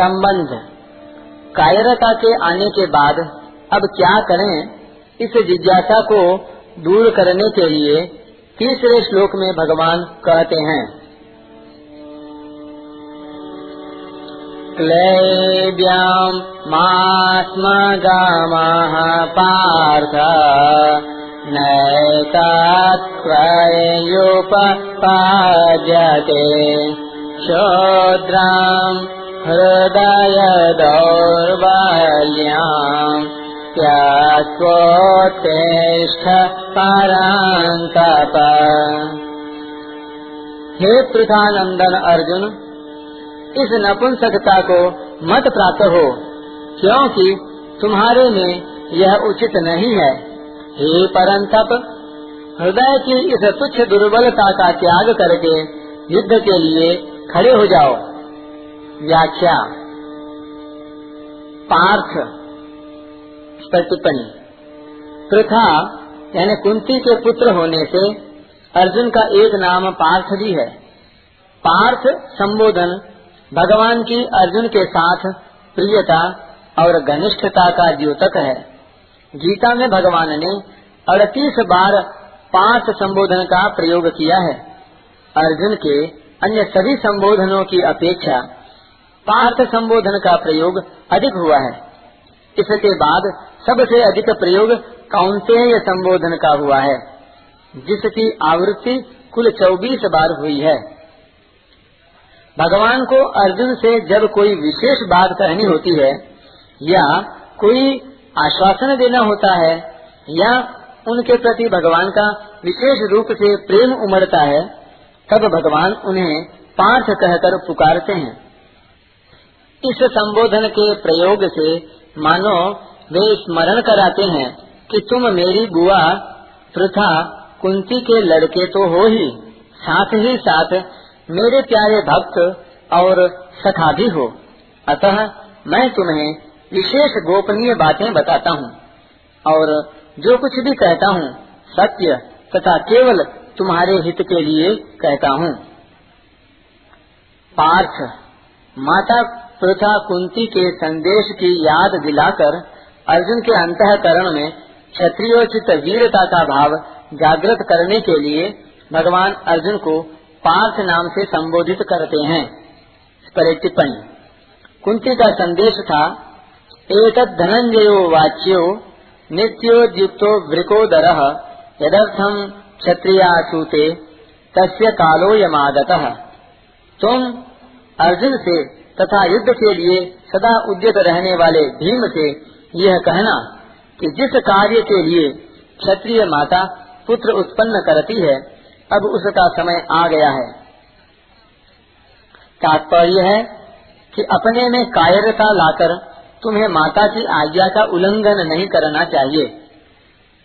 संबंध। कायरता के आने के बाद अब क्या करें? इस जिज्ञासा को दूर करने के लिए तीसरे श्लोक में भगवान कहते हैं। क्लैब्याम् मास्मगामः पार्थ नैतात्वयोपपाद्यते शोद्राम् हृदय दौर्बल्याम् त्यात्वोत्तिष्ठ परान्तप हे पृथानंदन अर्जुन, इस नपुंसकता को मत प्राप्त हो, क्योंकि तुम्हारे में यह उचित नहीं है। हे परंतप, हृदय की इस तुच्छ दुर्बलता का त्याग करके युद्ध के लिए खड़े हो जाओ। व्याख्या, पार्थ टिप्पणी। प्रथा, यानी कुंती के पुत्र होने से अर्जुन का एक नाम पार्थ भी है। पार्थ, संबोधन, भगवान की अर्जुन के साथ प्रियता और घनिष्ठता का द्योतक है। गीता में भगवान ने अड़तीस बार पाँच संबोधन का प्रयोग किया है। अर्जुन के अन्य सभी संबोधनों की अपेक्षा पार्थ संबोधन का प्रयोग अधिक हुआ है। इसके बाद सबसे अधिक प्रयोग कौंतेय संबोधन का हुआ है, जिसकी आवृत्ति कुल चौबीस बार हुई है। भगवान को अर्जुन से जब कोई विशेष बात कहनी होती है, या कोई आश्वासन देना होता है, या उनके प्रति भगवान का विशेष रूप से प्रेम उमड़ता है, तब भगवान उन्हें पार्थ कहकर पुकारते हैं। इस संबोधन के प्रयोग से मानो वे स्मरण कराते हैं कि तुम मेरी बुआ, प्रथा, कुंती के लड़के तो हो ही, साथ ही साथ मेरे प्यारे भक्त और सखा भी हो। अतः मैं तुम्हें विशेष गोपनीय बातें बताता हूँ और जो कुछ भी कहता हूँ, सत्य तथा केवल तुम्हारे हित के लिए कहता हूँ। पार्थ, माता प्रथा कुंती के संदेश की याद दिलाकर अर्जुन के अंतकरण में क्षत्रियोचित वीरता का भाव जागृत करने के लिए भगवान अर्जुन को पार्थ नाम से संबोधित करते हैं। टिप्पणी कुंती का संदेश था एक धनंजयो वाच्यो नित्योद्युक्तो वृकोदर यदर्थम क्षत्रियासूते, तस्य कालो यमागत। तुम अर्जुन से तथा युद्ध के लिए सदा उद्यत रहने वाले भीम से यह कहना कि जिस कार्य के लिए क्षत्रिय माता पुत्र उत्पन्न करती है, अब उसका समय आ गया है। तात्पर्य है कि अपने में कायरता लाकर तुम्हें माता की आज्ञा का उल्लंघन नहीं करना चाहिए।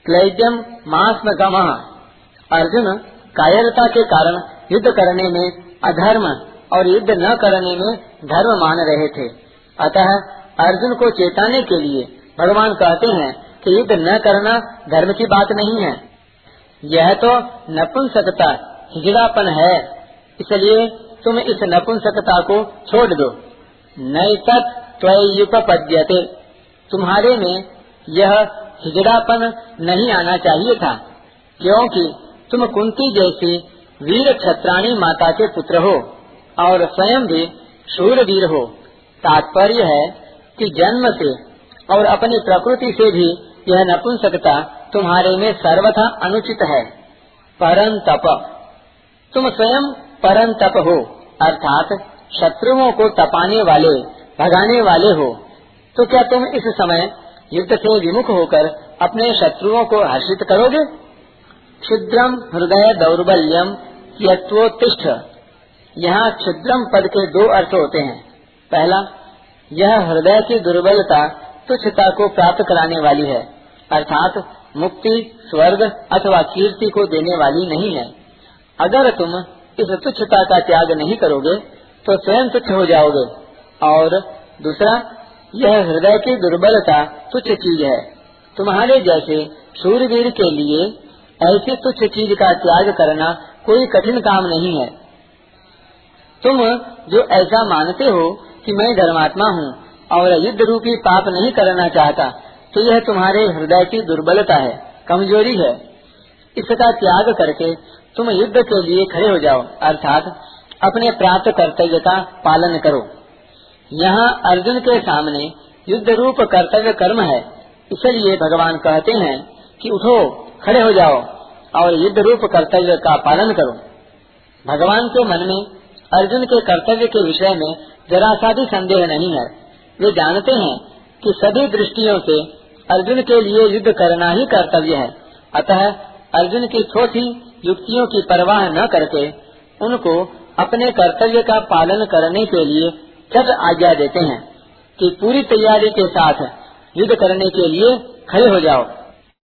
क्लैद्यम मास में गम अर्जुन कायरता के कारण युद्ध करने में अधर्म और युद्ध न करने में धर्म मान रहे थे। अतः अर्जुन को चेताने के लिए भगवान कहते हैं कि युद्ध न करना धर्म की बात नहीं है। यह तो नपुंसकता, हिजड़ापन है। इसलिए तुम इस नपुंसकता को छोड़ दो। नैतत त्वयुपपद्यते तुम्हारे में यह हिजड़ापन नहीं आना चाहिए था, क्योंकि तुम कुंती जैसी वीर छत्राणी माता के पुत्र हो। और स्वयं भी शूरवीर हो। तात्पर्य है कि जन्म से और अपनी प्रकृति से भी यह नपुंसकता तुम्हारे में सर्वथा अनुचित है। परम तप तुम स्वयं परम तप हो, अर्थात शत्रुओं को तपाने वाले, भगाने वाले हो। तो क्या तुम इस समय युद्ध से विमुख होकर अपने शत्रुओं को हर्षित करोगे? क्षुद्रम हृदय दौर्बल्यम यत्वोत्तिष्ठ यहाँ क्षुद्रम पद के दो अर्थ होते हैं। पहला, यह हृदय की दुर्बलता तुच्छता को प्राप्त कराने वाली है, अर्थात मुक्ति, स्वर्ग अथवा कीर्ति को देने वाली नहीं है। अगर तुम इस तुच्छता का त्याग नहीं करोगे तो स्वयं तुच्छ हो जाओगे। और दूसरा, यह हृदय की दुर्बलता तुच्छ चीज़ है। तुम्हारे जैसे सूर्यवीर के लिए ऐसी तुच्छ चीज़ का त्याग करना कोई कठिन काम नहीं है। तुम जो ऐसा मानते हो कि मैं धर्मात्मा हूँ और युद्ध रूपी पाप नहीं करना चाहता तो यह तुम्हारे हृदय की दुर्बलता है, कमज़ोरी है। इसका त्याग करके तुम युद्ध के लिए खड़े हो जाओ, अर्थात अपने प्राप्त कर्तव्य का पालन करो। यहाँ अर्जुन के सामने युद्ध रूप कर्तव्य कर्म है, इसलिए भगवान कहते हैं कि उठो, खड़े हो जाओ और युद्ध रूप कर्तव्य का पालन करो। भगवान के मन में अर्जुन के कर्तव्य के विषय में जरा सा भी संदेह नहीं है। वे जानते हैं कि सभी दृष्टियों से अर्जुन के लिए युद्ध करना ही कर्तव्य है। अतः अर्जुन की छोटी युक्तियों की परवाह न करके उनको अपने कर्तव्य का पालन करने के लिए चट आज्ञा देते हैं कि पूरी तैयारी के साथ युद्ध करने के लिए खड़े हो जाओ।